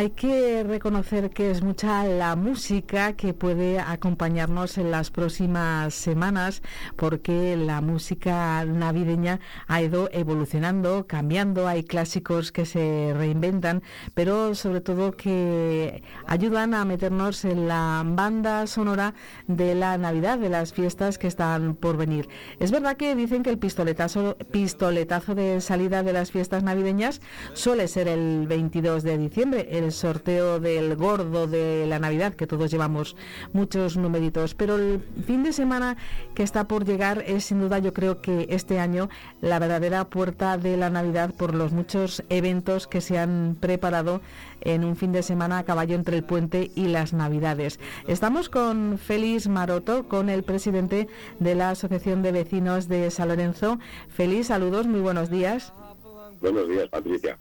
Hay que reconocer que es mucha la música que puede acompañarnos en las próximas semanas porque la música navideña ha ido evolucionando, cambiando, hay clásicos que se reinventan, pero sobre todo que ayudan a meternos en la banda sonora de la Navidad, de las fiestas que están por venir. Es verdad que dicen que el pistoletazo, pistoletazo de salida de las fiestas navideñas suele ser el 22 de diciembre el sorteo del gordo de la Navidad, que todos llevamos muchos numeritos. Pero el fin de semana que está por llegar es sin duda, yo creo que este año, la verdadera puerta de la Navidad por los muchos eventos que se han preparado en un fin de semana a caballo entre el puente y las Navidades. Estamos con Félix Maroto, con el presidente de la Asociación de Vecinos de San Lorenzo. Félix, saludos, muy buenos días. Buenos días, Patricia.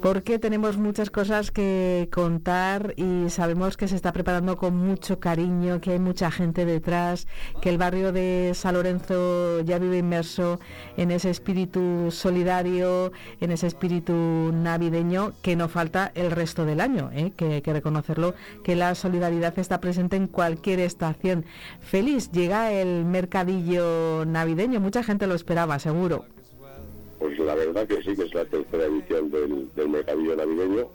Porque tenemos muchas cosas que contar y sabemos que se está preparando con mucho cariño, que hay mucha gente detrás, que el barrio de San Lorenzo ya vive inmerso en ese espíritu solidario, en ese espíritu navideño que no falta el resto del año, ¿eh? que hay que reconocerlo, que la solidaridad está presente en cualquier estación. Feliz, llega el mercadillo navideño, mucha gente lo esperaba, seguro. Pues la verdad que sí, que es la tercera edición del, Mercadillo Navideño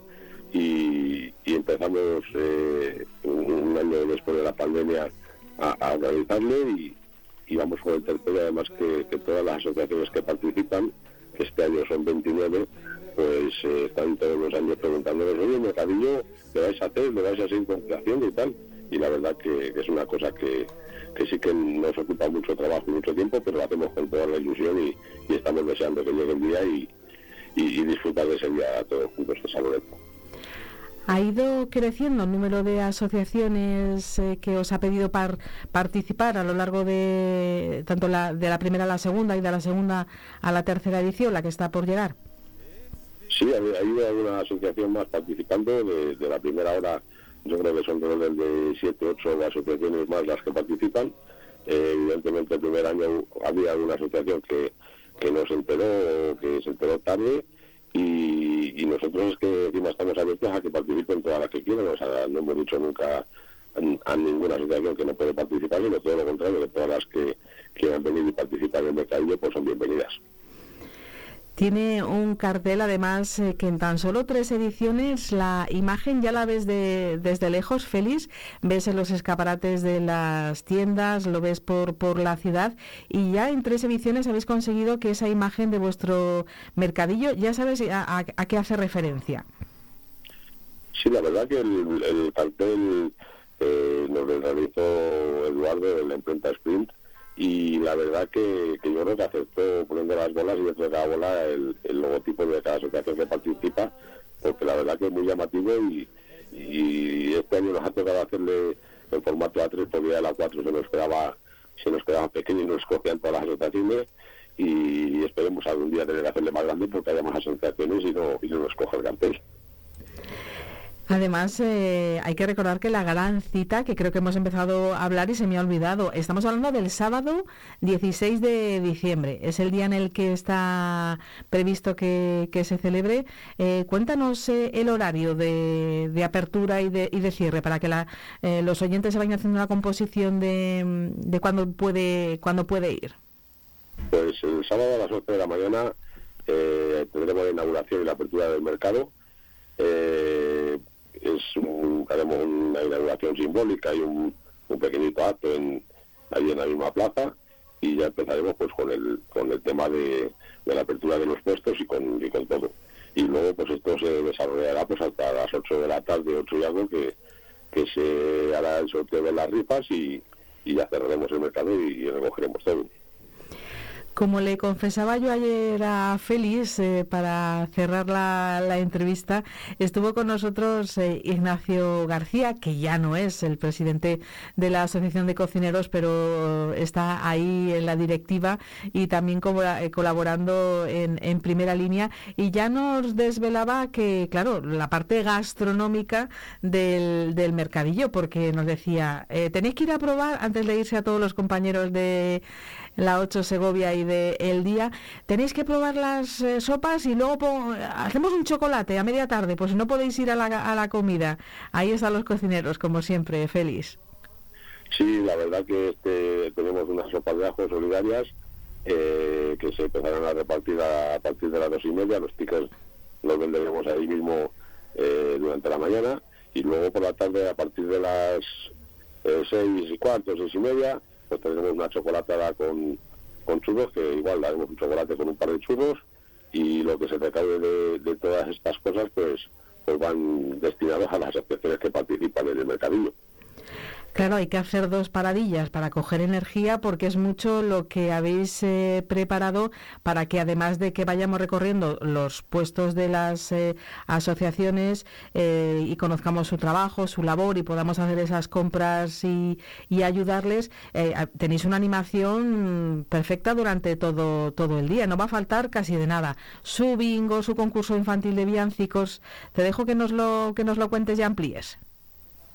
y, empezamos eh, un, año después de la pandemia a, organizarlo y, vamos con el tercero, además que, todas las asociaciones que participan, que este año son 29, pues eh, están todos los años preguntándonos, oye, Mercadillo, ¿le vais a hacer? ¿Le vais a hacer con y tal? Y la verdad que es una cosa que, que sí que nos ocupa mucho trabajo y mucho tiempo, pero lo hacemos con toda la ilusión y, estamos deseando que llegue el día y, disfrutar de ese día a todos juntos de San ¿Ha ido creciendo el número de asociaciones eh, que os ha pedido participar a lo largo de tanto la, de la primera a la segunda y de la segunda a la tercera edición, la que está por llegar? Sí, ha, habido alguna asociación más participando. De, la primera hora yo creo que son del de 7, 8 asociaciones más las que participan. Eh, evidentemente el primer año había alguna asociación que, que no se enteró que se enteró tarde y, nosotros es que encima estamos abiertos a que participen todas las que quieran. O sea, no hemos dicho nunca a, ninguna asociación que no puede participar, sino todo lo contrario, que todas las que quieran venir y participar en el mercadillo pues son bienvenidas. Tiene un cartel, además, eh, que en tan solo tres ediciones la imagen ya la ves de, desde lejos, feliz, ves en los escaparates de las tiendas, lo ves por, por la ciudad. Y ya en tres ediciones habéis conseguido que esa imagen de vuestro mercadillo, ya sabes a, qué hace referencia. Sí, la verdad que el, cartel eh, lo realizó Eduardo de la imprenta Sprint y la verdad que, yo creo que aceptó poniendo las bolas y dentro de cada bola el, logotipo de cada asociación que participa, porque la verdad que es muy llamativo y, este año nos ha tocado hacerle en formato A3 porque ya la 4 se nos quedaba se nos quedaba pequeño y nos cogían todas las asociaciones y esperemos algún día tener que hacerle más grande porque haya más asociaciones y no, y no nos coge el cartel. Además, eh, hay que recordar que la gran cita, que creo que hemos empezado a hablar y se me ha olvidado, estamos hablando del sábado 16 de diciembre. Es el día en el que está previsto que, se celebre. Eh, cuéntanos eh, el horario de, apertura y de, y de, cierre para que los oyentes se vayan haciendo una composición de, de cuándo puede, cuándo puede ir. Pues el sábado a las 8 de la mañana tendremos la inauguración y la apertura del mercado. Eh, una inauguración simbólica y un, pequeñito acto en, ahí en la misma plaza y ya empezaremos pues con el con el tema de, la apertura de los puestos y con, y con todo. Y luego pues esto se desarrollará pues hasta las 8 de la tarde, 8 y algo, que, que se hará el sorteo de las rifas y, y ya cerraremos el mercado y recogeremos todo. Como le confesaba yo ayer a Félix, eh, para cerrar la, entrevista, estuvo con nosotros eh, Ignacio García, que ya no es el presidente de la Asociación de Cocineros, pero está ahí en la directiva y también eh, colaborando en, primera línea. Y ya nos desvelaba que, claro, la parte gastronómica del, del mercadillo, porque nos decía, tenéis que ir a probar antes de irse a todos los compañeros de la 8 Segovia y de El Día. Tenéis que probar las eh, sopas y luego hacemos un chocolate a media tarde, pues no podéis ir a la, a la comida. Ahí están los cocineros, como siempre, feliz. Sí, la verdad que este, tenemos unas sopas de ajo solidarias eh, que se empezarán a repartir a, partir de las dos y media. Los tickets los venderemos ahí mismo eh, durante la mañana y luego por la tarde a partir de las eh, seis y cuarto, seis y media, pues tendremos una chocolatada con, con churros, que igual daremos un chocolate con un par de churros y lo que se recaude de, de todas estas cosas pues, pues van destinados a las asociaciones que participan en el mercadillo. Claro, hay que hacer dos paradillas para coger energía porque es mucho lo que habéis eh, preparado para que además de que vayamos recorriendo los puestos de las eh, asociaciones eh, y conozcamos su trabajo, su labor y podamos hacer esas compras y, ayudarles, tenéis una animación perfecta durante todo, todo el día, no va a faltar casi de nada. Su bingo, su concurso infantil de villancicos, te dejo que nos lo, que nos lo cuentes y amplíes.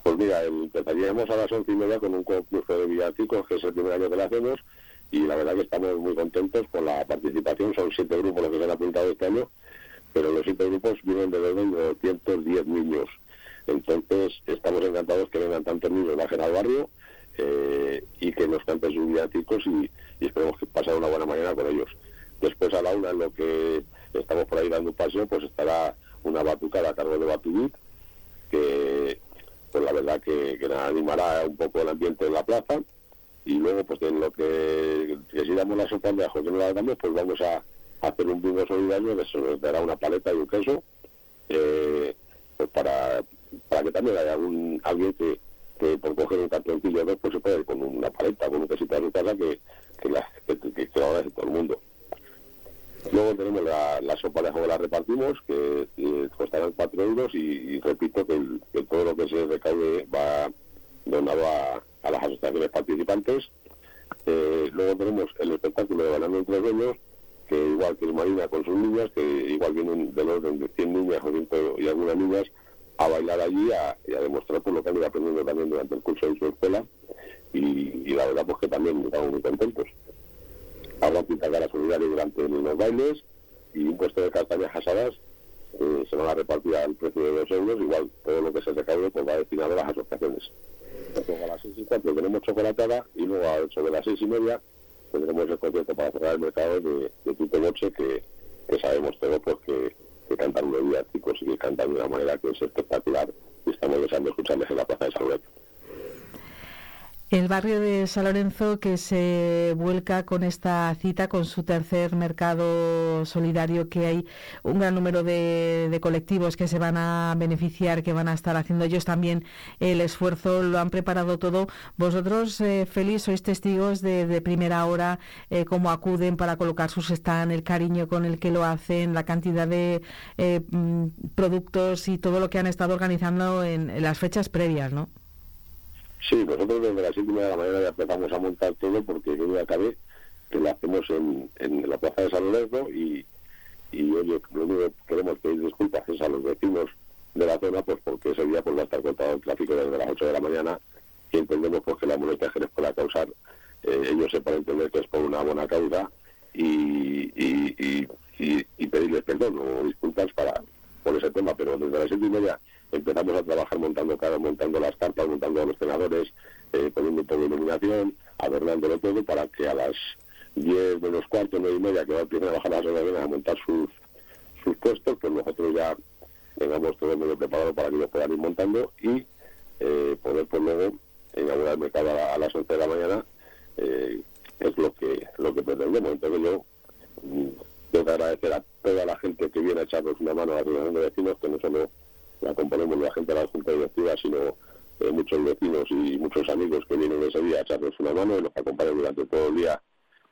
Pues mira, empezaríamos a las once y media con un concurso de villancicos, que es el primer año que lo hacemos, y la verdad que estamos muy contentos con la participación. Son siete grupos los que se han apuntado este año, pero los siete grupos vienen de orden de 210 niños. Entonces, estamos encantados que vengan tantos niños, bajen al barrio eh, y que nos canten sus villancicos y, esperemos que pasar una buena mañana con ellos. Después, a la una, en lo que estamos por ahí dando un pues estará una batucada a cargo de Batubit, que pues la verdad que, que animará un poco el ambiente en la plaza. Y luego pues en lo que, que si damos la sopa de ajo que no la damos pues vamos a, hacer un bingo solidario que se nos dará una paleta y un queso eh, pues para, para que también haya algún, alguien que, por coger un cartoncillo de pues se puede con una paleta con un quesito de casa que, que, la, que, que, que lo agradece todo el mundo. Luego tenemos la, sopa de ajo que la repartimos, que costarán 4 euros y, repito que, todo lo que se recaude va donado a, las asociaciones participantes. Eh, luego tenemos el espectáculo de Banano entre Dueños, que igual que Marina con sus niñas, que igual vienen del orden de 100 niñas o 100 y algunas niñas a bailar allí y a demostrar por lo que han ido aprendiendo también durante el curso de su escuela y, la verdad pues que también estamos muy contentos habrá pintar a solidario durante los bailes y un puesto de castañas asadas eh, se van a repartir al precio de dos euros, igual todo lo que se recaude pues va destinado a las asociaciones. a las seis y cuatro tenemos chocolatada y luego a sobre las seis y media tendremos el concierto para cerrar el mercado de, de Tito Noche que, sabemos todos porque que cantan día chicos y que cantan de una manera que es espectacular y estamos deseando escucharles en la Plaza de San el barrio de San Lorenzo que se vuelca con esta cita, con su tercer mercado solidario, que hay un gran número de, colectivos que se van a beneficiar, que van a estar haciendo ellos también el esfuerzo, lo han preparado todo. Vosotros, eh, sois testigos de, primera hora eh, cómo acuden para colocar sus stand, el cariño con el que lo hacen, la cantidad de eh, mm, productos y todo lo que han estado organizando en las fechas previas, ¿no? Sí, nosotros desde las 7 de la mañana ya empezamos a montar todo porque yo ya acabé que lo hacemos en, en la plaza de San Lorenzo y, y oye, lo único que queremos pedir disculpas es a los vecinos de la zona pues porque ese día pues va a estar cortado el tráfico desde las 8 de la mañana y entendemos pues que la molestia que les pueda causar eh, ellos se pueden entender que es por una buena causa y, y pedirles perdón o disculpas para por ese tema, pero desde las 7 y media empezamos a trabajar montando cada, montando las cartas, montando los tenedores, eh, poniendo un poco de iluminación, adornándolo todo para que a las 10 menos cuarto, 9 y media, que va a empezar a bajar las horas a montar sus, sus puestos, pues nosotros ya tengamos todo medio preparado para que ellos puedan ir montando y eh, poder pues luego inaugurar el mercado a, las 11 de la mañana eh, es lo que lo que pretendemos. Entonces yo mm, tengo que agradecer a toda la gente que viene a echarnos una mano a la asociación de vecinos, que no solo la componemos la gente de la Junta Directiva, sino eh, muchos vecinos y muchos amigos que vienen ese día a echarnos una mano y nos acompañan durante todo el día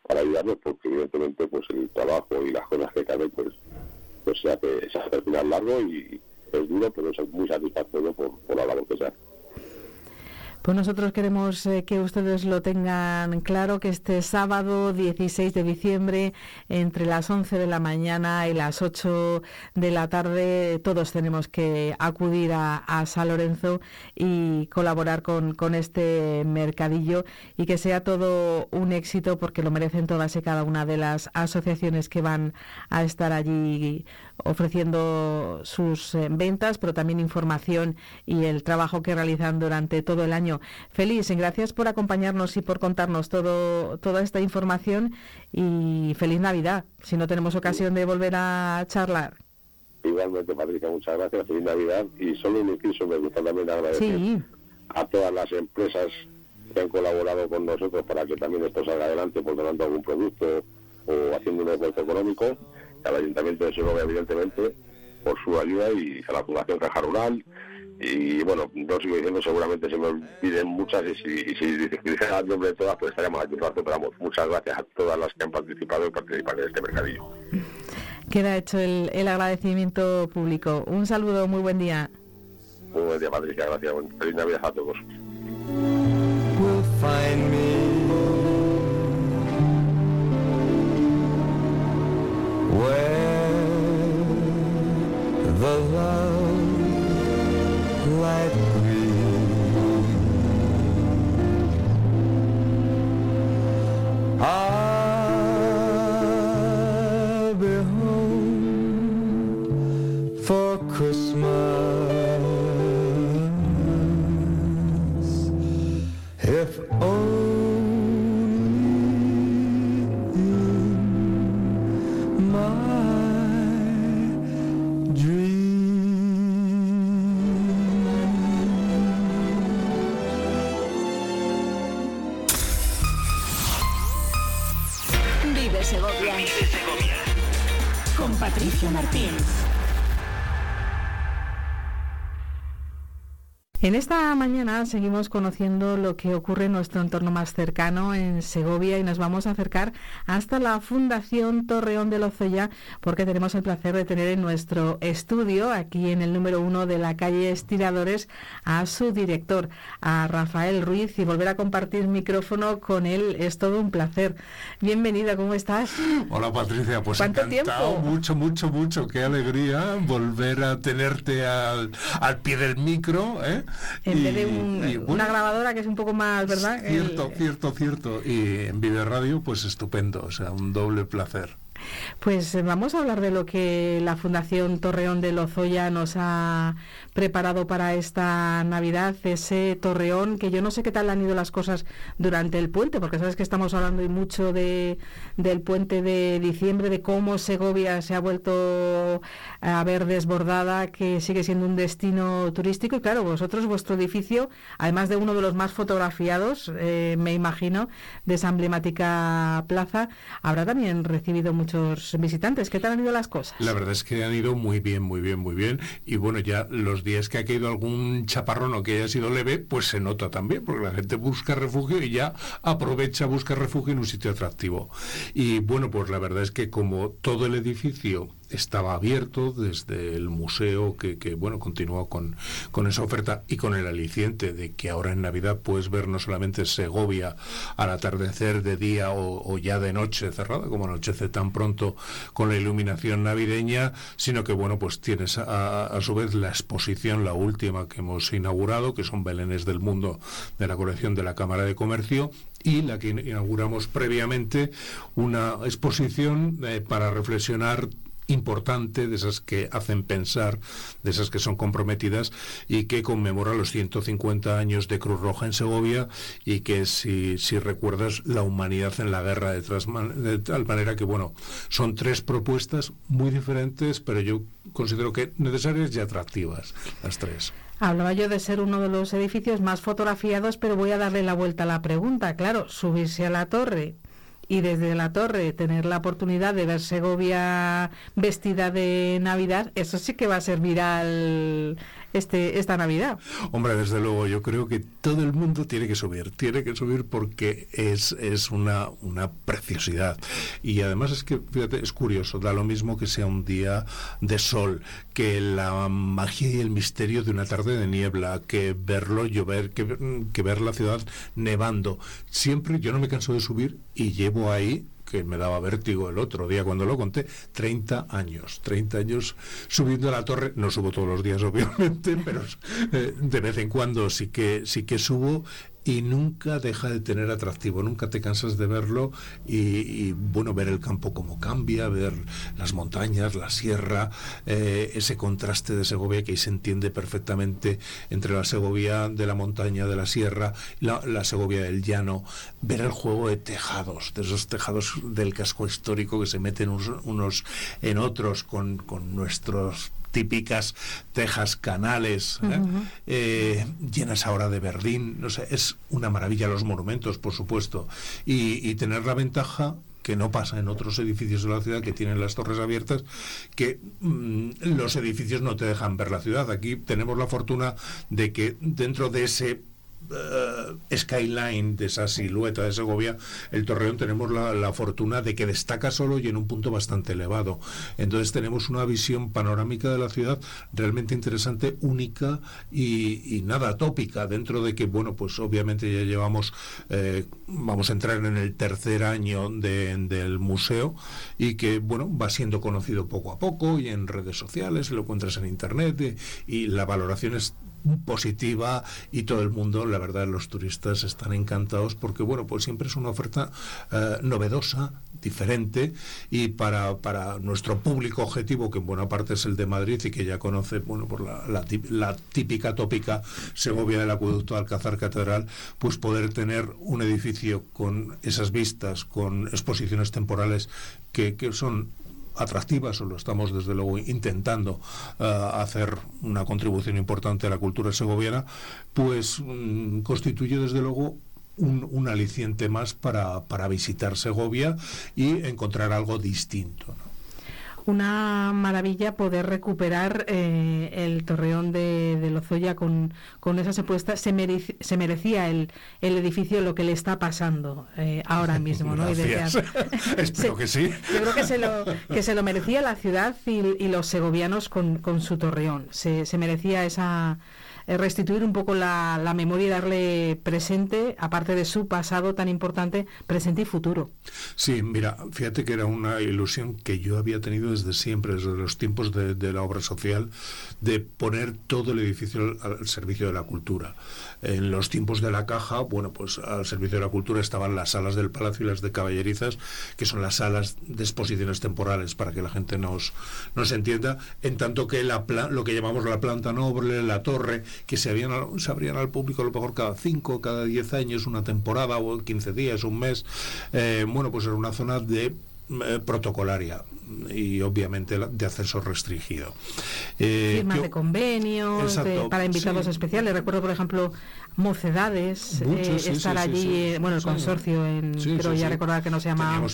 para ayudarnos, porque evidentemente pues el trabajo y las cosas que caben pues, pues se, hace, se hace al final largo y es duro, pero es muy satisfactorio por, por la labor que se hace. Pues nosotros queremos eh, que ustedes lo tengan claro, que este sábado 16 de diciembre, entre las 11 de la mañana y las 8 de la tarde, todos tenemos que acudir a, San Lorenzo y colaborar con, este mercadillo y que sea todo un éxito porque lo merecen todas y cada una de las asociaciones que van a estar allí ofreciendo sus eh, ventas, pero también información y el trabajo que realizan durante todo el año. Feliz, gracias por acompañarnos y por contarnos todo, toda esta información y feliz Navidad, si no tenemos ocasión de volver a charlar. Igualmente, Patricia, muchas gracias. Feliz Navidad. Y solo un inciso, me gusta también agradecer a todas las empresas que han colaborado con nosotros para que también esto salga adelante, por donando algún producto o haciendo un esfuerzo económico al Ayuntamiento de Segovia, evidentemente, por su ayuda y a la Fundación Caja Rural. Y bueno, no sigo diciendo, seguramente se me olviden muchas y si, si, dijera el nombre de todas, pues estaríamos aquí un pero muchas gracias a todas las que han participado y participan en este mercadillo. Queda hecho el, el agradecimiento público. Un saludo, muy buen día. Muy buen día, Patricia, gracias. Feliz Navidad a todos. where the love I'll be home for Christmas En esta mañana seguimos conociendo lo que ocurre en nuestro entorno más cercano, en Segovia, y nos vamos a acercar hasta la Fundación Torreón de Lozoya, porque tenemos el placer de tener en nuestro estudio, aquí en el número uno de la calle Estiradores, a su director, a Rafael Ruiz, y volver a compartir micrófono con él es todo un placer. Bienvenida, ¿cómo estás? Hola Patricia, pues ¿Cuánto encantado, tiempo? mucho, mucho, mucho, qué alegría volver a tenerte al, al pie del micro, ¿eh? En vez de una grabadora que es un poco más, ¿verdad? Cierto, cierto, cierto. Y en Video Radio, pues estupendo, o sea, un doble placer. Pues eh, vamos a hablar de lo que la Fundación Torreón de Lozoya nos ha preparado para esta Navidad, ese torreón, que yo no sé qué tal han ido las cosas durante el puente, porque sabes que estamos hablando y mucho de, del puente de diciembre, de cómo Segovia se ha vuelto a ver desbordada, que sigue siendo un destino turístico. Y claro, vosotros, vuestro edificio, además de uno de los más fotografiados, eh, me imagino, de esa emblemática plaza, habrá también recibido muchos visitantes. ¿Qué tal han ido las cosas? La verdad es que han ido muy bien, muy bien, muy bien. Y bueno, ya los días que ha caído algún chaparrón o que haya sido leve, pues se nota también, porque la gente busca refugio y ya aprovecha, busca refugio en un sitio atractivo. Y bueno, pues la verdad es que como todo el edificio estaba abierto desde el museo que, que bueno continuó con, con, esa oferta y con el aliciente de que ahora en Navidad puedes ver no solamente Segovia al atardecer de día o, ya de noche cerrada como anochece tan pronto con la iluminación navideña sino que bueno pues tienes a, a, su vez la exposición la última que hemos inaugurado que son Belenes del Mundo de la colección de la Cámara de Comercio y la que inauguramos previamente una exposición eh, para reflexionar importante, de esas que hacen pensar, de esas que son comprometidas y que conmemora los 150 años de Cruz Roja en Segovia y que si, recuerdas la humanidad en la guerra de tal manera que bueno, son tres propuestas muy diferentes, pero yo considero que necesarias y atractivas las tres. Hablaba yo de ser uno de los edificios más fotografiados, pero voy a darle la vuelta a la pregunta. Claro, subirse a la torre y desde la torre tener la oportunidad de ver Segovia vestida de Navidad, eso sí que va a ser viral este, esta Navidad. Hombre, desde luego, yo creo que todo el mundo tiene que subir, tiene que subir porque es, es una, una preciosidad. Y además es que, fíjate, es curioso, da lo mismo que sea un día de sol, que la magia y el misterio de una tarde de niebla, que verlo llover, que, que ver la ciudad nevando. Siempre yo no me canso de subir y llevo ahí que me daba vértigo el otro día cuando lo conté, 30 años, 30 años subiendo a la torre, no subo todos los días obviamente, pero eh, de vez en cuando sí que sí que subo y nunca deja de tener atractivo, nunca te cansas de verlo y, bueno, ver el campo como cambia, ver las montañas, la sierra, eh, ese contraste de Segovia que ahí se entiende perfectamente entre la Segovia de la montaña, de la sierra, la, la Segovia del llano, ver el juego de tejados, de esos tejados del casco histórico que se meten unos, unos en otros con, con nuestros típicas tejas canales, ¿eh? Eh, llenas ahora de verdín, no sé, es una maravilla los monumentos, por supuesto, y, tener la ventaja que no pasa en otros edificios de la ciudad que tienen las torres abiertas, que mm, los edificios no te dejan ver la ciudad. Aquí tenemos la fortuna de que dentro de ese eh, skyline de esa silueta de Segovia, el Torreón tenemos la, fortuna de que destaca solo y en un punto bastante elevado. Entonces tenemos una visión panorámica de la ciudad realmente interesante, única y, nada tópica, dentro de que, bueno, pues obviamente ya llevamos, eh, vamos a entrar en el tercer año del museo y que, bueno, va siendo conocido poco a poco y en redes sociales, lo encuentras en internet y la valoración es positiva y todo el mundo, la verdad, los turistas están encantados porque, bueno, pues siempre es una oferta eh, novedosa, diferente y para, para nuestro público objetivo, que en buena parte es el de Madrid y que ya conoce, bueno, por la, la, típica tópica Segovia del acueducto Alcázar Catedral, pues poder tener un edificio con esas vistas, con exposiciones temporales que, que son atractivas, o lo estamos desde luego intentando eh, hacer una contribución importante a la cultura segoviana, pues mm, constituye desde luego un, aliciente más para, para, visitar Segovia y encontrar algo distinto una maravilla poder recuperar eh, el torreón de, de Lozoya con, con esas apuestas. Se, se merecía el, el, edificio lo que le está pasando eh, ahora mismo, ¿no? Espero que sí. Yo creo que se lo, que se lo merecía la ciudad y, y los segovianos con, con su torreón. Se, se merecía esa restituir un poco la, memoria y darle presente, aparte de su pasado tan importante, presente y futuro. Sí, mira, fíjate que era una ilusión que yo había tenido desde siempre, desde los tiempos de, la obra social, de poner todo el edificio al, servicio de la cultura. En los tiempos de la caja, bueno, pues al servicio de la cultura estaban las salas del Palacio y las de Caballerizas, que son las salas de exposiciones temporales, para que la gente nos, nos entienda, en tanto que la, lo que llamamos la planta noble, la torre, que se, habían, se abrían al público a lo mejor cada 5, cada 10 años, una temporada o 15 días, un mes. Eh, bueno, pues era una zona de eh, protocolaria y obviamente de acceso restringido. Eh, Firmas de convenios para invitados especiales. Recuerdo, por ejemplo, Mocedades, estar allí, bueno, el consorcio, en, pero ya recordar que no se llamaba...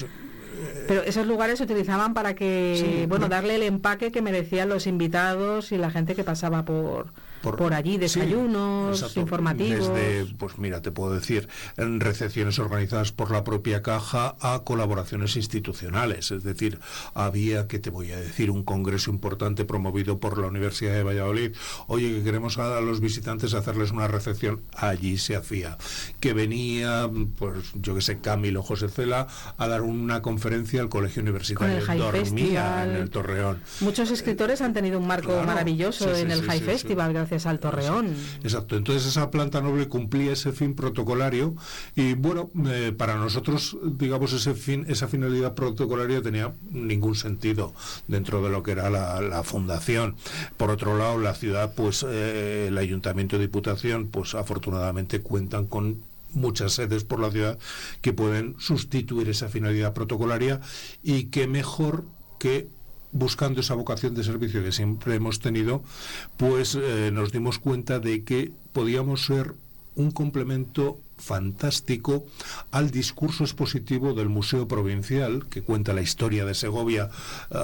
Pero esos lugares se utilizaban para que, bueno, darle el empaque que merecían los invitados y la gente que pasaba por, por, allí, desayunos informativos. Desde, pues mira, te puedo decir, recepciones organizadas por la propia caja a colaboraciones institucionales. Es decir, había, que te voy a decir, un congreso importante promovido por la Universidad de Valladolid. Oye, que queremos a los visitantes hacerles una recepción. Allí se hacía. Que venía, pues yo que sé, Camilo José Cela a dar una conferencia al Colegio Universitario. Dormía en el Torreón. Muchos escritores han tenido un marco maravilloso en el High Festival, gracias al Torreón. Exacto, entonces esa planta noble cumplía ese fin protocolario y bueno, eh, para nosotros, digamos, ese fin, esa finalidad protocolaria tenía ningún sentido dentro de lo que era la, fundación. Por otro lado, la ciudad, pues eh, el ayuntamiento y diputación, pues afortunadamente cuentan con muchas sedes por la ciudad que pueden sustituir esa finalidad protocolaria y que mejor que buscando esa vocación de servicio que siempre hemos tenido, pues eh, nos dimos cuenta de que podíamos ser un complemento fantástico al discurso expositivo del Museo Provincial, que cuenta la historia de Segovia eh,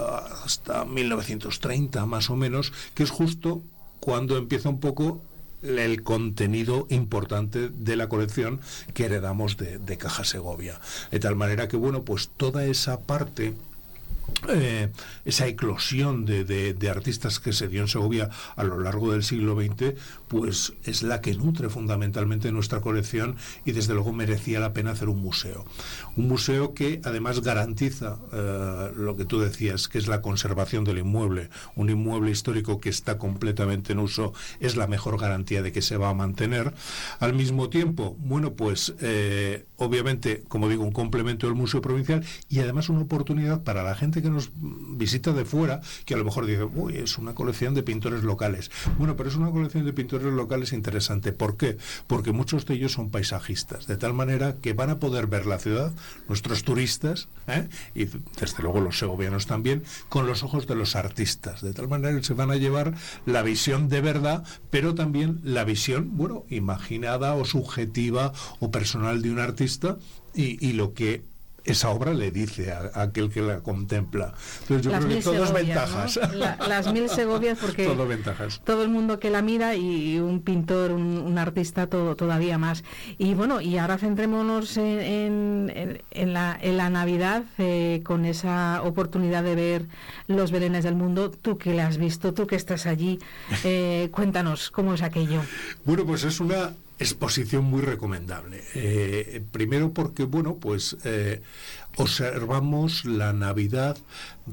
hasta 1930 más o menos, que es justo cuando empieza un poco el contenido importante de la colección que heredamos de, de Caja Segovia. De tal manera que, bueno, pues toda esa parte eh, esa eclosión de, artistas que se dio en Segovia a lo largo del siglo XX, pues es la que nutre fundamentalmente nuestra colección y desde luego merecía la pena hacer un museo. Un museo que además garantiza eh, lo que tú decías, que es la conservación del inmueble. Un inmueble histórico que está completamente en uso es la mejor garantía de que se va a mantener. Al mismo tiempo, bueno, pues eh, obviamente, como digo, un complemento del Museo Provincial y además una oportunidad para la gente que nos visita de fuera, que a lo mejor dice, uy, es una colección de pintores locales. Bueno, pero es una colección de pintores locales interesante. ¿Por qué? Porque muchos de ellos son paisajistas, de tal manera que van a poder ver la ciudad, nuestros turistas, ¿eh? y desde luego los segovianos también, con los ojos de los artistas, de tal manera que se van a llevar la visión de verdad, pero también la visión, bueno, imaginada o subjetiva o personal de un artista y, y lo que esa obra le dice a, aquel que la contempla. Entonces yo creo que todo es ventajas. las mil Segovias porque todo, ventajas. todo el mundo que la mira y un pintor, un, artista todo, todavía más. Y bueno, y ahora centrémonos en, en, la, en la, Navidad eh, con esa oportunidad de ver los Belenes del mundo. Tú que la has visto, tú que estás allí, eh, cuéntanos cómo es aquello. Bueno, pues es una exposición muy recomendable. Eh, primero porque, bueno, pues eh, observamos la Navidad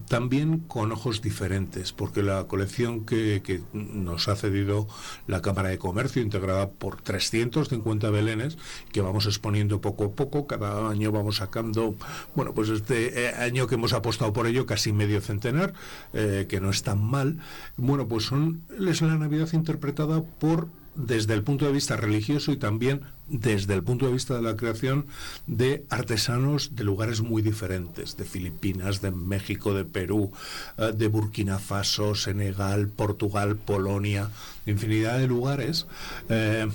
también con ojos diferentes, porque la colección que, nos ha cedido la Cámara de Comercio, integrada por 350 belenes, que vamos exponiendo poco a poco, cada año vamos sacando, bueno, pues este eh, año que hemos apostado por ello, casi medio centenar, que no es tan mal, bueno, pues son, es la Navidad interpretada por desde el punto de vista religioso y también desde el punto de vista de la creación de artesanos de lugares muy diferentes, de Filipinas, de México, de Perú, eh, de Burkina Faso, Senegal, Portugal, Polonia, infinidad de lugares. Eh,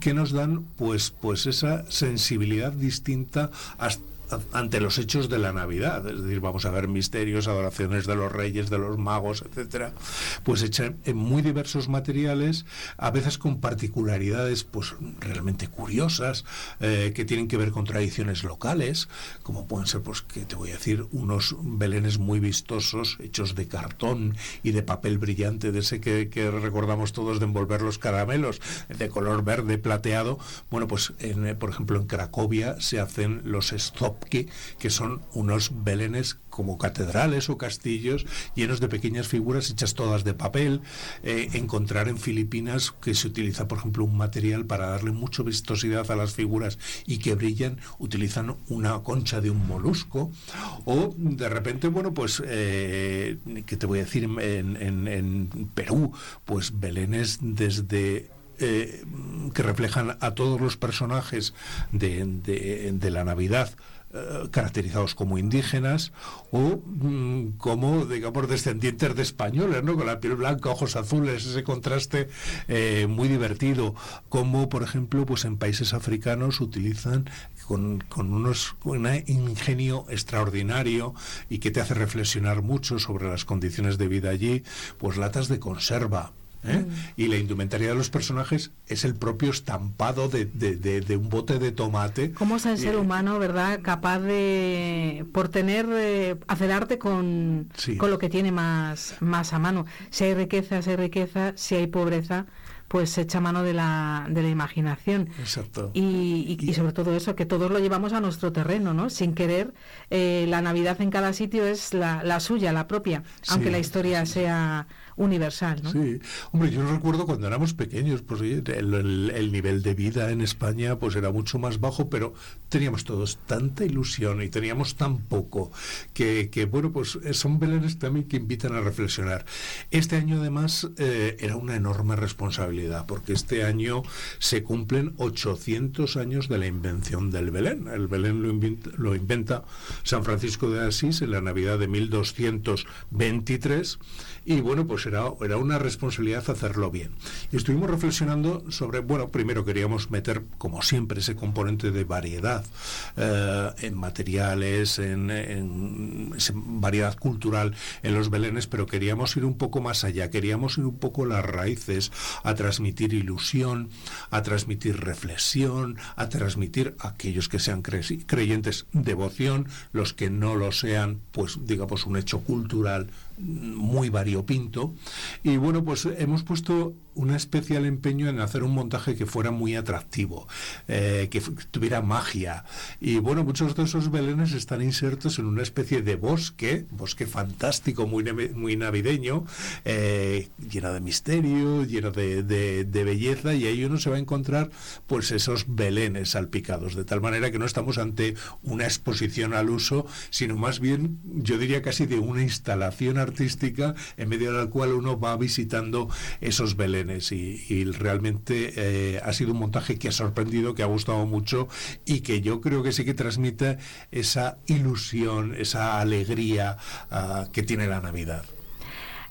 que nos dan pues pues esa sensibilidad distinta hasta ante los hechos de la Navidad, es decir, vamos a ver misterios, adoraciones de los reyes, de los magos, etcétera, pues hecha en muy diversos materiales, a veces con particularidades pues realmente curiosas, eh, que tienen que ver con tradiciones locales, como pueden ser, pues, que te voy a decir, unos belenes muy vistosos, hechos de cartón y de papel brillante, de ese que, recordamos todos de envolver los caramelos, de color verde plateado. Bueno, pues en, por ejemplo en Cracovia se hacen los stop que son unos belenes como catedrales o castillos llenos de pequeñas figuras hechas todas de papel. Eh, encontrar en Filipinas que se utiliza, por ejemplo, un material para darle mucha vistosidad a las figuras y que brillan, utilizan una concha de un molusco. O de repente, bueno, pues, eh, ¿qué te voy a decir? En, Perú, pues belenes desde eh, que reflejan a todos los personajes de la Navidad eh, caracterizados como indígenas o mm, como, digamos, descendientes de españoles, ¿no? Con la piel blanca, ojos azules, ese contraste eh, muy divertido. Como, por ejemplo, pues en países africanos utilizan con, con unos, un ingenio extraordinario y que te hace reflexionar mucho sobre las condiciones de vida allí, pues latas de conserva, ¿eh? Y la indumentaria de los personajes es el propio estampado de, de, un bote de tomate. ¿Cómo es el ser humano, verdad, capaz de, por tener, eh, hacer arte con, con lo que tiene más, más a mano? Si hay riqueza, si hay riqueza, si hay pobreza, pues se echa mano de la, de la imaginación. Exacto. Y, y, sobre todo eso, que todos lo llevamos a nuestro terreno, ¿no? Sin querer, eh, la Navidad en cada sitio es la, la suya, la propia, aunque la historia sea universal, ¿no? Sí, hombre, yo recuerdo cuando éramos pequeños, pues el, nivel de vida en España pues era mucho más bajo, pero teníamos todos tanta ilusión y teníamos tan poco que, bueno, pues eh, son belenes también que invitan a reflexionar. Este año además eh, era una enorme responsabilidad porque este año se cumplen 800 años de la invención del Belén. El Belén lo inventa, San Francisco de Asís en la Navidad de 1223 y bueno, pues era, era una responsabilidad hacerlo bien. Y estuvimos reflexionando sobre, bueno, primero queríamos meter, como siempre, ese componente de variedad eh, en materiales, en, variedad cultural en los belenes, pero queríamos ir un poco más allá, queríamos ir un poco las raíces, a transmitir ilusión, a transmitir reflexión, a transmitir a aquellos que sean creyentes devoción, los que no lo sean, pues digamos un hecho cultural muy variopinto. Y bueno, pues hemos puesto un especial empeño en hacer un montaje que fuera muy atractivo, eh, que tuviera magia. Y bueno, muchos de esos belenes están insertos en una especie de bosque, bosque fantástico, muy, muy navideño, eh, lleno de misterio, lleno de, de, belleza, y ahí uno se va a encontrar pues esos belenes salpicados, de tal manera que no estamos ante una exposición al uso, sino más bien, yo diría casi de una instalación artística en medio de la cual uno va visitando esos belenes y, realmente eh, ha sido un montaje que ha sorprendido, que ha gustado mucho y que yo creo que sí que transmite esa ilusión, esa alegría ah, que tiene la Navidad.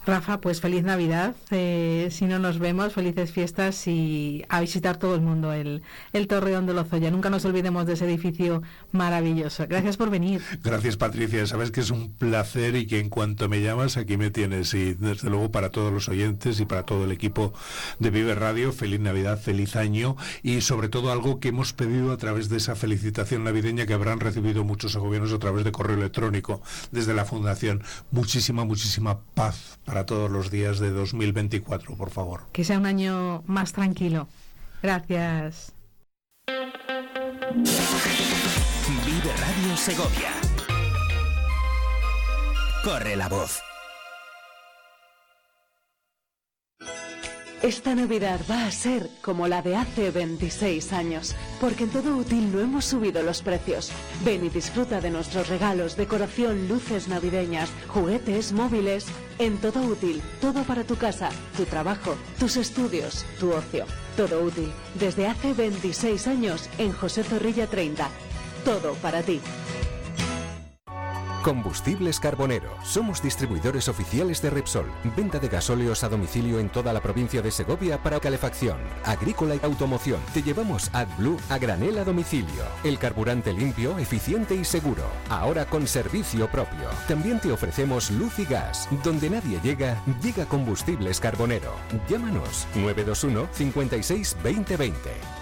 Rafa, pues feliz Navidad. Eh, si no nos vemos, felices fiestas y a visitar todo el mundo el, el Torreón de Lozoya. Nunca nos olvidemos de ese edificio maravilloso. Gracias por venir. Gracias, Patricia. Sabes que es un placer y que en cuanto me llamas, aquí me tienes. Y desde luego para todos los oyentes y para todo el equipo de Vive Radio, feliz Navidad, feliz año y sobre todo algo que hemos pedido a través de esa felicitación navideña que habrán recibido muchos gobiernos a través de correo electrónico desde la Fundación. Muchísima, muchísima paz para todos los días de 2024, por favor. Que sea un año más tranquilo. Gracias. Vive Radio Segovia. Corre la voz. Esta Navidad va a ser como la de hace 26 años, porque en todo útil no hemos subido los precios. Ven y disfruta de nuestros regalos, decoración, luces navideñas, juguetes, móviles. En todo útil, todo para tu casa, tu trabajo, tus estudios, tu ocio. Todo útil, desde hace 26 años en José Zorrilla 30. Todo para ti. Combustibles Carbonero. Somos distribuidores oficiales de Repsol. Venta de gasóleos a domicilio en toda la provincia de Segovia para calefacción, agrícola y automoción. Te llevamos AdBlue a granel a domicilio. El carburante limpio, eficiente y seguro. Ahora con servicio propio. También te ofrecemos luz y gas. Donde nadie llega, llega Combustibles Carbonero. Llámanos 921 56 2020.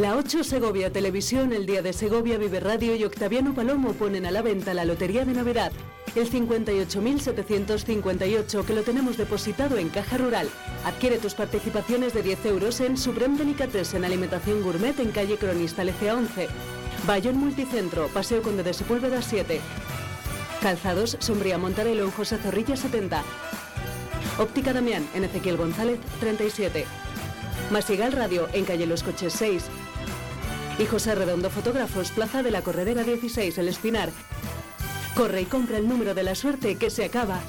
La 8 Segovia Televisión, el Día de Segovia Vive Radio y Octaviano Palomo ponen a la venta la Lotería de Navidad, el 58.758 que lo tenemos depositado en Caja Rural. Adquiere tus participaciones de 10 euros en Supreme Delicatessen en Alimentación Gourmet en calle Cronista Lecea 11. Bayón Multicentro, Paseo Conde de Sepúlveda 7. Calzados, Sombría Montarelo en José Zorrilla 70. Óptica Damián en Ezequiel González 37. Masigal Radio en calle Los Coches 6. Y José Redondo Fotógrafos, Plaza de la Corredera 16, El Espinar. Corre y compra el número de la suerte que se acaba.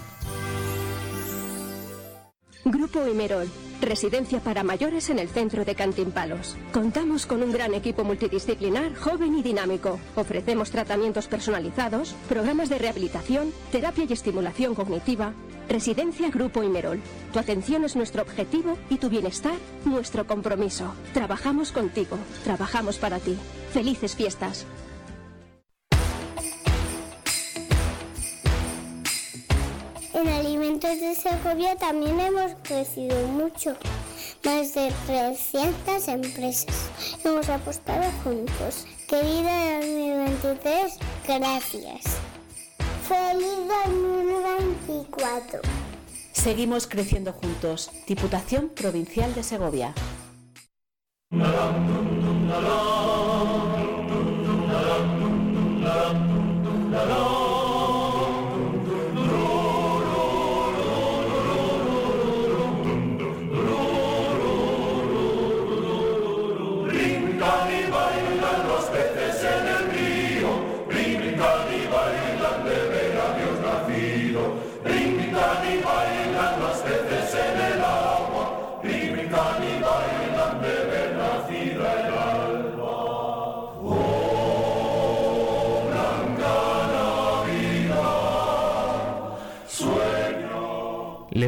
Grupo Imerol, residencia para mayores en el centro de Cantimpalos. Contamos con un gran equipo multidisciplinar, joven y dinámico. Ofrecemos tratamientos personalizados, programas de rehabilitación, terapia y estimulación cognitiva, Residencia Grupo Imerol. Tu atención es nuestro objetivo y tu bienestar nuestro compromiso. Trabajamos contigo, trabajamos para ti. Felices fiestas. En Alimentos de Segovia también hemos crecido mucho. Más de 300 empresas. Hemos apostado juntos. Querida 2023, gracias. ¡Feliz 2024! Seguimos creciendo juntos. Diputación Provincial de Segovia.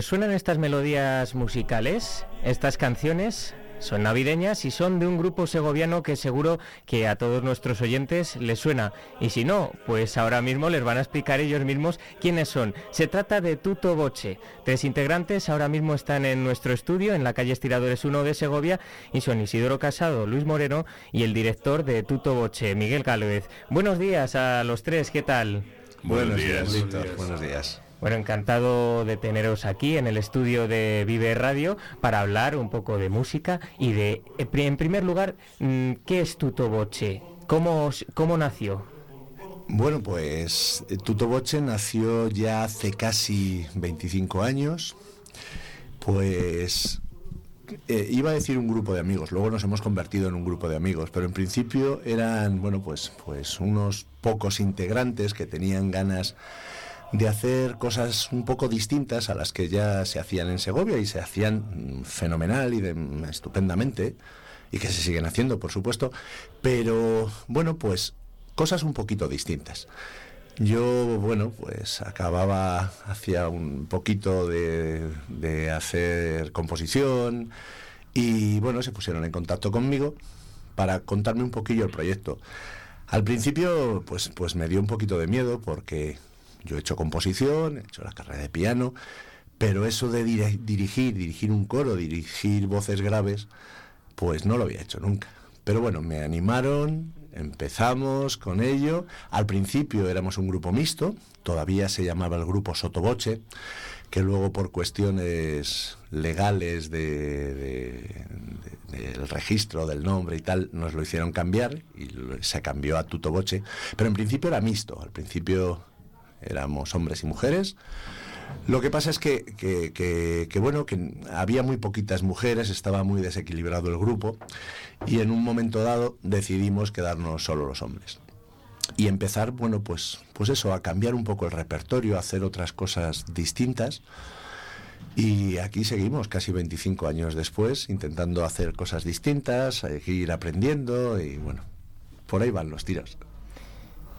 Suenan estas melodías musicales? ¿Estas canciones? Son navideñas y son de un grupo segoviano que seguro que a todos nuestros oyentes les suena. Y si no, pues ahora mismo les van a explicar ellos mismos quiénes son. Se trata de Tuto Boche. Tres integrantes ahora mismo están en nuestro estudio en la calle Estiradores 1 de Segovia y son Isidoro Casado, Luis Moreno y el director de Tuto Boche, Miguel Calvez. Buenos días a los tres, ¿qué tal? Buenos, días, Buenos días. Bueno, encantado de teneros aquí en el estudio de Vive Radio para hablar un poco de música y de, eh, en primer lugar, mm, ¿qué es Tuto Boche? ¿Cómo, cómo nació? Bueno, pues eh, Tuto Boche nació ya hace casi 25 años. Pues eh, iba a decir un grupo de amigos, luego nos hemos convertido en un grupo de amigos, pero en principio eran, bueno, pues, pues unos pocos integrantes que tenían ganas de hacer cosas un poco distintas a las que ya se hacían en Segovia y se hacían mm, fenomenal y mm, estupendamente y que se siguen haciendo, por supuesto, pero bueno, pues cosas un poquito distintas. Yo, bueno, pues acababa hacía un poquito de, de hacer composición y bueno, se pusieron en contacto conmigo para contarme un poquillo el proyecto. Al principio, pues, pues me dio un poquito de miedo porque yo he hecho composición, he hecho la carrera de piano, pero eso de dirigir, dirigir un coro, dirigir voces graves, pues no lo había hecho nunca. Pero bueno, me animaron, empezamos con ello. Al principio éramos un grupo mixto, todavía se llamaba el grupo Sotoboche, que luego por cuestiones legales de, del registro del nombre y tal, nos lo hicieron cambiar y se cambió a Tutoboche. Pero en principio era mixto, al principio éramos hombres y mujeres. Lo que pasa es que, que, bueno, que había muy poquitas mujeres, estaba muy desequilibrado el grupo y en un momento dado decidimos quedarnos solo los hombres. Y empezar, bueno, pues, pues eso, a cambiar un poco el repertorio, a hacer otras cosas distintas. Y aquí seguimos, casi 25 años después, intentando hacer cosas distintas, ir aprendiendo y bueno, por ahí van los tiros.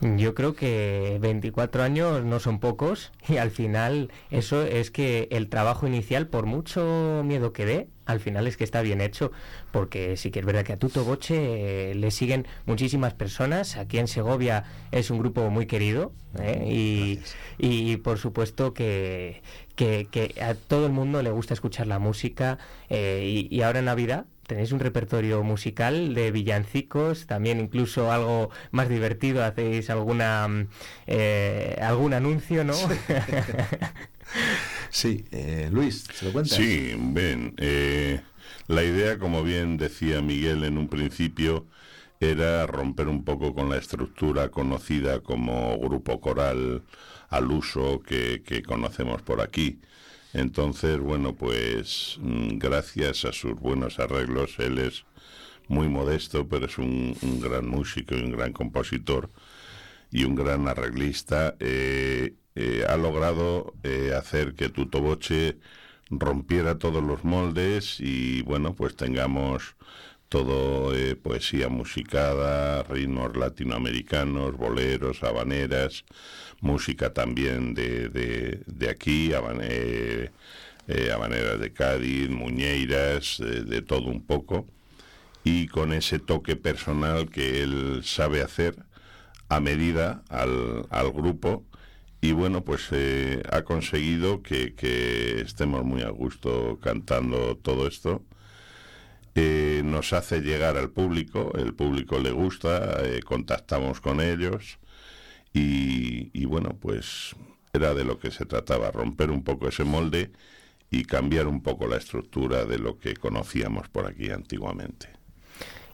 Yo creo que 24 años no son pocos y al final eso es que el trabajo inicial, por mucho miedo que dé, al final es que está bien hecho, porque sí que es verdad que a Tuto Boche le siguen muchísimas personas. Aquí en Segovia es un grupo muy querido ¿eh? y, por supuesto que, que, a todo el mundo le gusta escuchar la música eh, y ahora en Navidad tenéis un repertorio musical de villancicos, también incluso algo más divertido, hacéis alguna mm, eh, algún anuncio, ¿no? sí, eh, Luis, ¿se lo cuentas? Sí, ven, eh, la idea, como bien decía Miguel en un principio, era romper un poco con la estructura conocida como grupo coral al uso que conocemos por aquí. Entonces, bueno, pues mm, gracias a sus buenos arreglos, él es muy modesto, pero es un, gran músico y un gran compositor y un gran arreglista. Eh, eh, ha logrado eh, hacer que Tuto Boche rompiera todos los moldes y, bueno, pues tengamos todo poesía musicada, ritmos latinoamericanos, boleros, habaneras, música también de, de, aquí, eh, habaneras de Cádiz, muñeiras, de todo un poco, y con ese toque personal que él sabe hacer a medida al, al grupo. Y bueno, pues eh, ha conseguido que, que, estemos muy a gusto cantando todo esto. Eh, nos hace llegar al público, el público le gusta, contactamos con ellos y, bueno, pues era de lo que se trataba, romper un poco ese molde y cambiar un poco la estructura de lo que conocíamos por aquí antiguamente.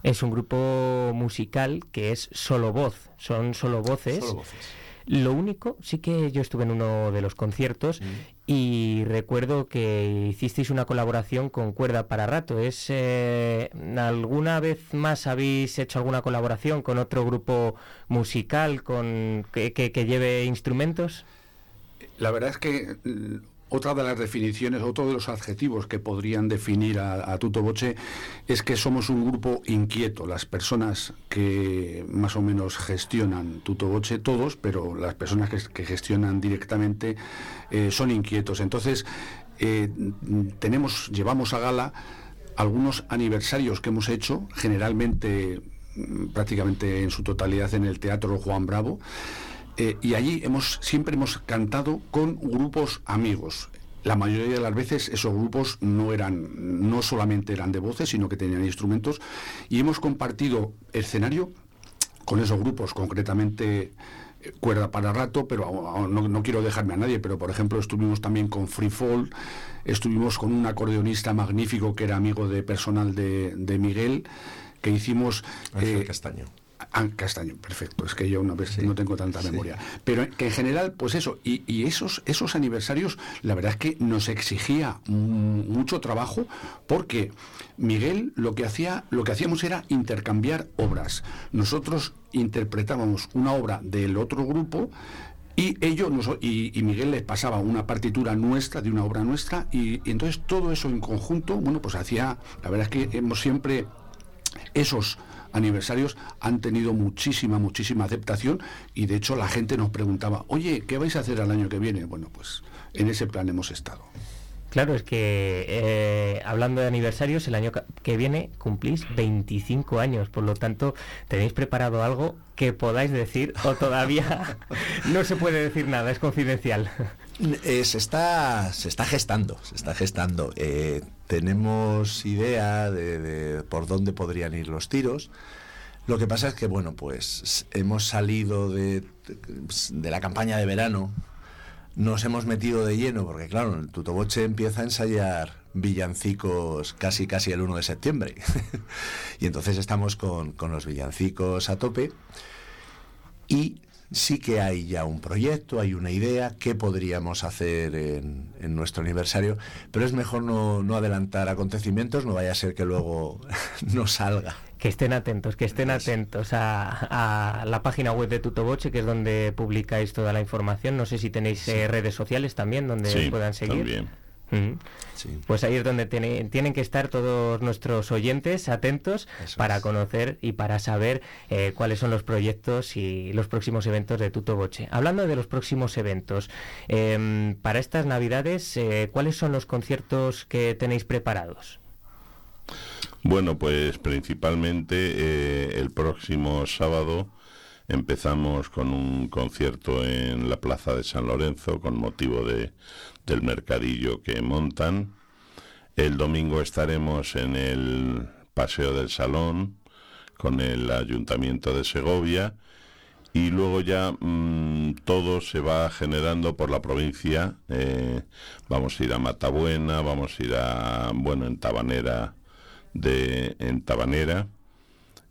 Es un grupo musical que es solo voz, son solo voces. Solo voces. Lo único, sí que yo estuve en uno de los conciertos mm. y recuerdo que hicisteis una colaboración con Cuerda para Rato. ¿Es eh, alguna vez más habéis hecho alguna colaboración con otro grupo musical con que, lleve instrumentos? La verdad es que otra de las definiciones, otro de los adjetivos que podrían definir a, Tuto Boche es que somos un grupo inquieto. Las personas que más o menos gestionan Tuto Boche, todos, pero las personas que, gestionan directamente eh, son inquietos. Entonces, eh, tenemos, llevamos a gala algunos aniversarios que hemos hecho, generalmente mm, prácticamente en su totalidad en el Teatro Juan Bravo. Eh, y allí hemos, siempre hemos cantado con grupos amigos. La mayoría de las veces esos grupos no eran, no solamente eran de voces, sino que tenían instrumentos. Y hemos compartido escenario con esos grupos, concretamente eh, cuerda para rato, pero no, quiero dejarme a nadie, pero por ejemplo estuvimos también con Free Fall, estuvimos con un acordeonista magnífico que era amigo de personal de, Miguel, que hicimos... Eh, Castaño. Ah, Castaño, perfecto. Es que yo una vez no tengo tanta memoria. Pero que en general, pues eso, y, esos, esos aniversarios, la verdad es que nos exigía mucho trabajo, porque Miguel lo que hacía, lo que hacíamos era intercambiar obras. Nosotros interpretábamos una obra del otro grupo. Y ellos y, Miguel les pasaba una partitura nuestra, de una obra nuestra, y, y entonces todo eso en conjunto, bueno, pues hacía, la verdad es que hemos siempre esos aniversarios han tenido muchísima, muchísima aceptación y de hecho la gente nos preguntaba, oye, ¿qué vais a hacer al año que viene? Bueno, pues en ese plan hemos estado. Claro, es que eh, hablando de aniversarios, el año que viene cumplís 25 años, por lo tanto, ¿tenéis preparado algo que podáis decir o todavía no se puede decir nada, es confidencial? Eh, se, está, se está gestando, se está gestando. Eh, tenemos idea de, por dónde podrían ir los tiros. Lo que pasa es que, bueno, pues hemos salido de, de la campaña de verano, nos hemos metido de lleno, porque claro, el Tutoboche empieza a ensayar villancicos casi casi el 1 de septiembre. y entonces estamos con, con los villancicos a tope. Y sí que hay ya un proyecto, hay una idea, qué podríamos hacer en, nuestro aniversario, pero es mejor no, adelantar acontecimientos, no vaya a ser que luego no salga. Que estén atentos, que estén atentos a, la página web de Tutoboche, que es donde publicáis toda la información. No sé si tenéis eh, redes sociales también donde puedan seguir. También. Pues ahí es donde tienen que estar todos nuestros oyentes atentos para conocer y para saber eh, cuáles son los proyectos y los próximos eventos de Tuto Boche. Hablando de los próximos eventos, em, para estas Navidades, eh, ¿cuáles son los conciertos que tenéis preparados? Bueno, pues principalmente eh, el próximo sábado empezamos con un concierto en la Plaza de San Lorenzo con motivo de, del mercadillo que montan. El domingo estaremos en el Paseo del Salón con el Ayuntamiento de Segovia y luego ya mm, todo se va generando por la provincia. Eh, vamos a ir a Matabuena, vamos a ir a, bueno, en Tabanera, de, en Tabanera,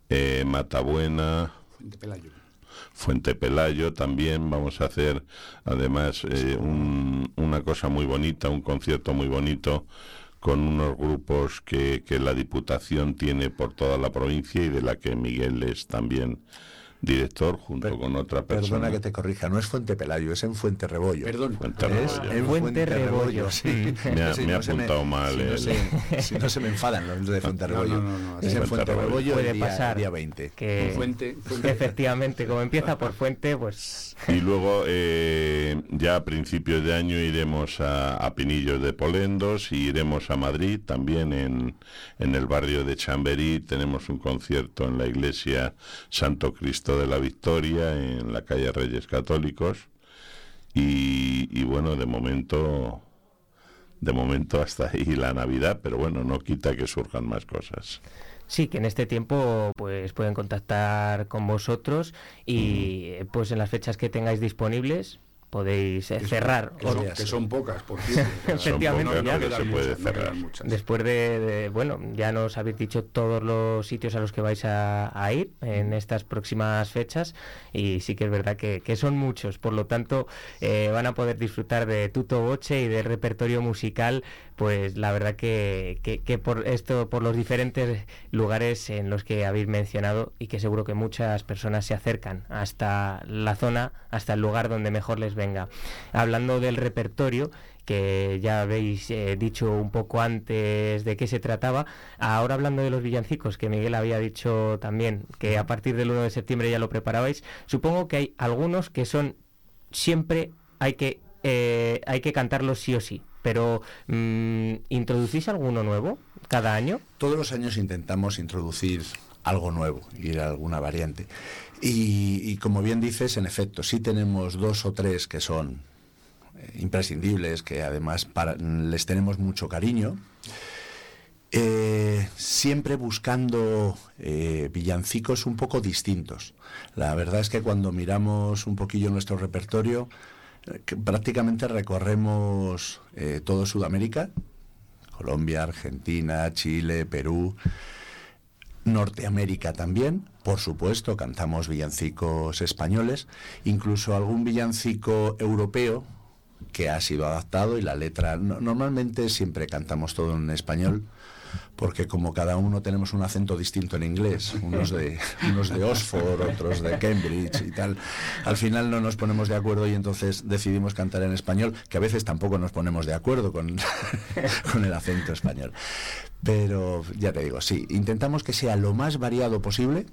eh, Matabuena. También. Vamos a hacer además eh, una cosa muy bonita, un concierto muy bonito con unos grupos que la Diputación tiene por toda la provincia y de la que Miguel es también director junto con otra persona. Perdona que te corrija, no es Fuente Pelayo, es en Fuente Rebollo. Perdón, Fuente Es en Fuente, Rebollo, sí. Me ha, me ha apuntado mal. Si no, se, me enfadan los de Fuente Rebollo. es en Fuente Rebollo puede día, pasar día 20. Que, fuente, efectivamente, como empieza por Fuente, pues... Y luego eh, ya a principios de año iremos a, a, Pinillos de Polendos y iremos a Madrid, también en, en el barrio de Chamberí tenemos un concierto en la iglesia Santo Cristo de la Victoria en la calle Reyes Católicos y, bueno, de momento de momento hasta ahí la Navidad, pero bueno, no quita que surjan más cosas. Sí, que en este tiempo pues pueden contactar con vosotros y pues en las fechas que tengáis disponibles podéis eh, cerrar. Que son, pocas, por Efectivamente, ya se puede cerrar. Después de, bueno, ya nos habéis dicho todos los sitios a los que vais a, ir en estas próximas fechas y sí que es verdad que, son muchos. Por lo tanto, eh, van a poder disfrutar de Tuto Boche y del repertorio musical, pues la verdad que, que, por esto, por los diferentes lugares en los que habéis mencionado y que seguro que muchas personas se acercan hasta la zona, hasta el lugar donde mejor les venga. Hablando del repertorio, que ya habéis eh, dicho un poco antes de qué se trataba. Ahora hablando de los villancicos, que Miguel había dicho también que a partir del 1 de septiembre ya lo preparabais, supongo que hay algunos que son siempre hay que eh, hay que cantarlos sí o sí. Pero mm, ¿introducís alguno nuevo cada año? Todos los años intentamos introducir algo nuevo, ir a alguna variante. Y, y como bien dices, en efecto, sí tenemos dos o tres que son eh, imprescindibles, que además les tenemos mucho cariño. Eh, siempre buscando eh, villancicos un poco distintos. La verdad es que cuando miramos un poquillo nuestro repertorio, prácticamente recorremos todo Sudamérica, Colombia, Argentina, Chile, Perú, Norteamérica también, por supuesto, cantamos villancicos españoles, incluso algún villancico europeo que ha sido adaptado y la letra. normalmente siempre cantamos todo en español porque como cada uno tenemos un acento distinto en inglés, unos de, unos de Oxford, otros de Cambridge y tal, al final no nos ponemos de acuerdo y entonces decidimos cantar en español, que a veces tampoco nos ponemos de acuerdo con, con el acento español. Pero ya te digo, sí, intentamos que sea lo más variado posible,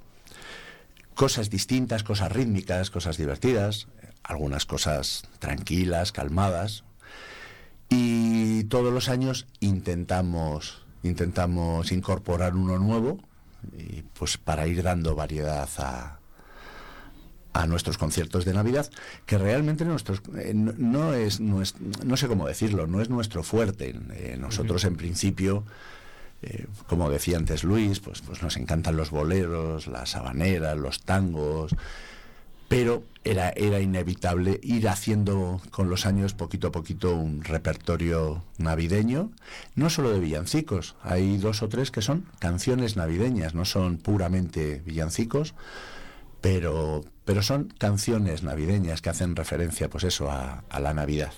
cosas distintas, cosas rítmicas, cosas divertidas, algunas cosas tranquilas, calmadas. Y todos los años intentamos, intentamos incorporar uno nuevo, y pues para ir dando variedad a, a nuestros conciertos de Navidad, que realmente nuestros, eh, no, es, no, no sé cómo decirlo, no es nuestro fuerte. Eh, nosotros en principio, eh, como decía antes Luis, pues, pues nos encantan los boleros, las habaneras, los tangos, pero era, era inevitable ir haciendo con los años poquito a poquito un repertorio navideño, no solo de villancicos, hay dos o tres que son canciones navideñas, no son puramente villancicos, pero, pero son canciones navideñas que hacen referencia pues eso a, a la Navidad.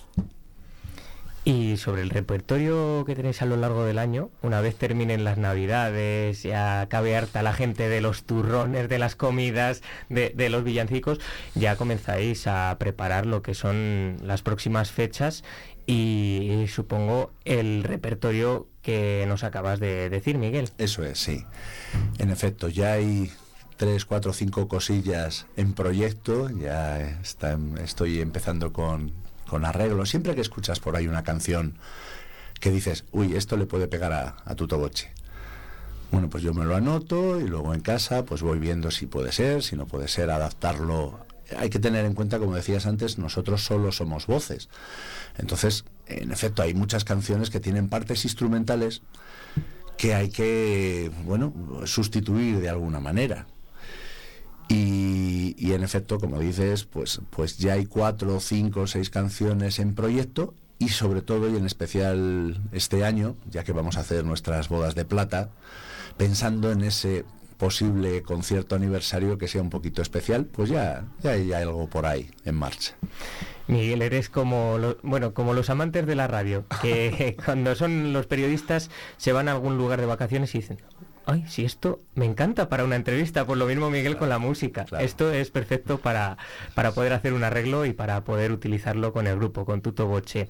Y sobre el repertorio que tenéis a lo largo del año, una vez terminen las navidades, ya acabe harta la gente de los turrones, de las comidas, de, los villancicos, ya comenzáis a preparar lo que son las próximas fechas y, supongo el repertorio que nos acabas de decir, Miguel. Eso es, sí. En efecto, ya hay tres, cuatro, cinco cosillas en proyecto. Ya estoy empezando con, con arreglo. Siempre que escuchas por ahí una canción que dices, uy, esto le puede pegar a, a tu toboche. Bueno, pues yo me lo anoto y luego en casa pues voy viendo si puede ser, si no puede ser, adaptarlo. Hay que tener en cuenta, como decías antes, nosotros solo somos voces. Entonces, en efecto, hay muchas canciones que tienen partes instrumentales que hay que, bueno, sustituir de alguna manera. Y, en efecto, como dices, pues, pues ya hay cuatro, cinco, seis canciones en proyecto y sobre todo y en especial este año, ya que vamos a hacer nuestras bodas de plata, pensando en ese posible concierto aniversario que sea un poquito especial, pues ya, ya hay algo por ahí en marcha. Miguel, eres como, bueno, como los amantes de la radio, que cuando son los periodistas se van a algún lugar de vacaciones y dicen, ay, si esto me encanta para una entrevista, por lo mismo Miguel con la música. Esto es perfecto para, para poder hacer un arreglo y para poder utilizarlo con el grupo, con Tuto Boche.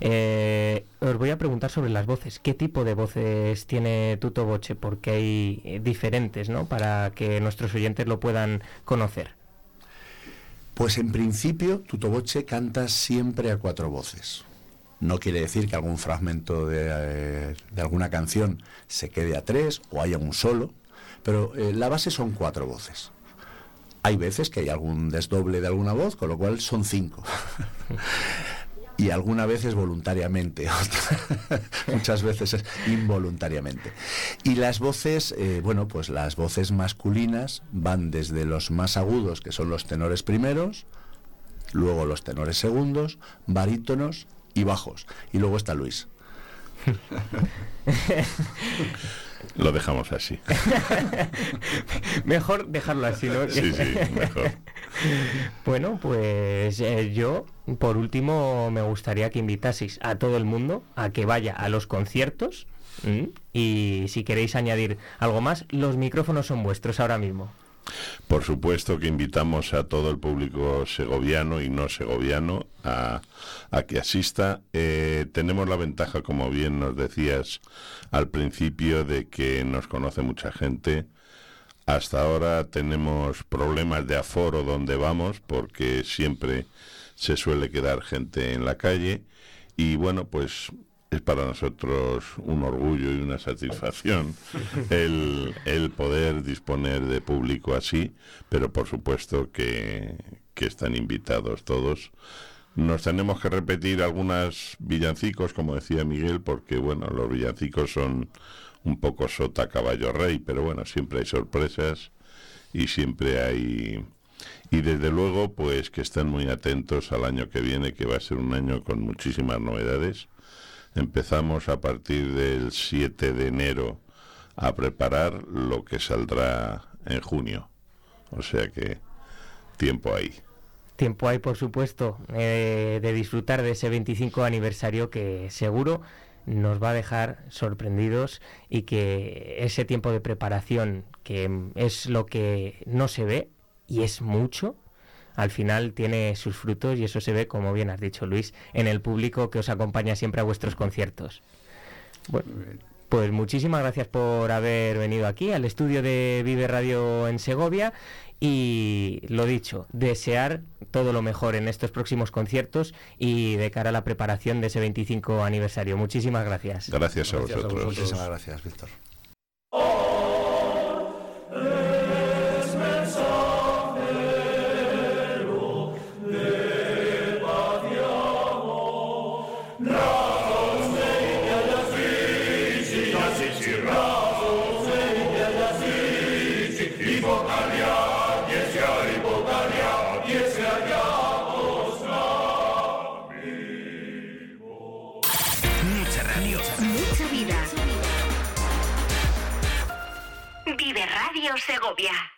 Eh, os voy a preguntar sobre las voces. ¿Qué tipo de voces tiene Tuto Boche? Porque hay eh, diferentes, ¿no? Para que nuestros oyentes lo puedan conocer. Pues en principio, Tuto Boche canta siempre a cuatro voces. No quiere decir que algún fragmento de, eh, alguna canción se quede a tres o haya un solo, pero eh, la base son cuatro voces. Hay veces que hay algún desdoble de alguna voz, con lo cual son cinco. y alguna vez es voluntariamente, muchas veces es involuntariamente. Y las voces, eh, bueno, pues las voces masculinas van desde los más agudos, que son los tenores primeros, luego los tenores segundos, barítonos, y bajos. Y luego está Luis. Lo dejamos así. mejor dejarlo así, ¿no? Sí, sí, mejor. bueno, pues eh, yo, por último, me gustaría que invitaseis a todo el mundo a que vaya a los conciertos. Y si queréis añadir algo más, los micrófonos son vuestros ahora mismo. Por supuesto que invitamos a todo el público segoviano y no segoviano a, que asista. Eh, tenemos la ventaja, como bien nos decías al principio, de que nos conoce mucha gente. Hasta ahora tenemos problemas de aforo donde vamos porque siempre se suele quedar gente en la calle y bueno, pues es para nosotros un orgullo y una satisfacción el, el poder disponer de público así, pero por supuesto que, que están invitados todos. Nos tenemos que repetir algunas villancicos, como decía Miguel, porque bueno, los villancicos son un poco sota caballo rey, pero bueno, siempre hay sorpresas y siempre hay y desde luego pues que estén muy atentos al año que viene, que va a ser un año con muchísimas novedades Empezamos a partir del 7 de enero a preparar lo que saldrá en junio. O sea que tiempo hay. Tiempo hay, por supuesto, eh, de disfrutar de ese 25 aniversario que seguro nos va a dejar sorprendidos y que ese tiempo de preparación, que es lo que no se ve y es mucho, al final tiene sus frutos y eso se ve, como bien has dicho Luis, en el público que os acompaña siempre a vuestros conciertos. Bueno, pues muchísimas gracias por haber venido aquí al estudio de Vive Radio en Segovia y lo dicho, desear todo lo mejor en estos próximos conciertos y de cara a la preparación de ese 25 aniversario. Muchísimas gracias. Gracias a vosotros. Muchísimas gracias, Víctor. Segovia.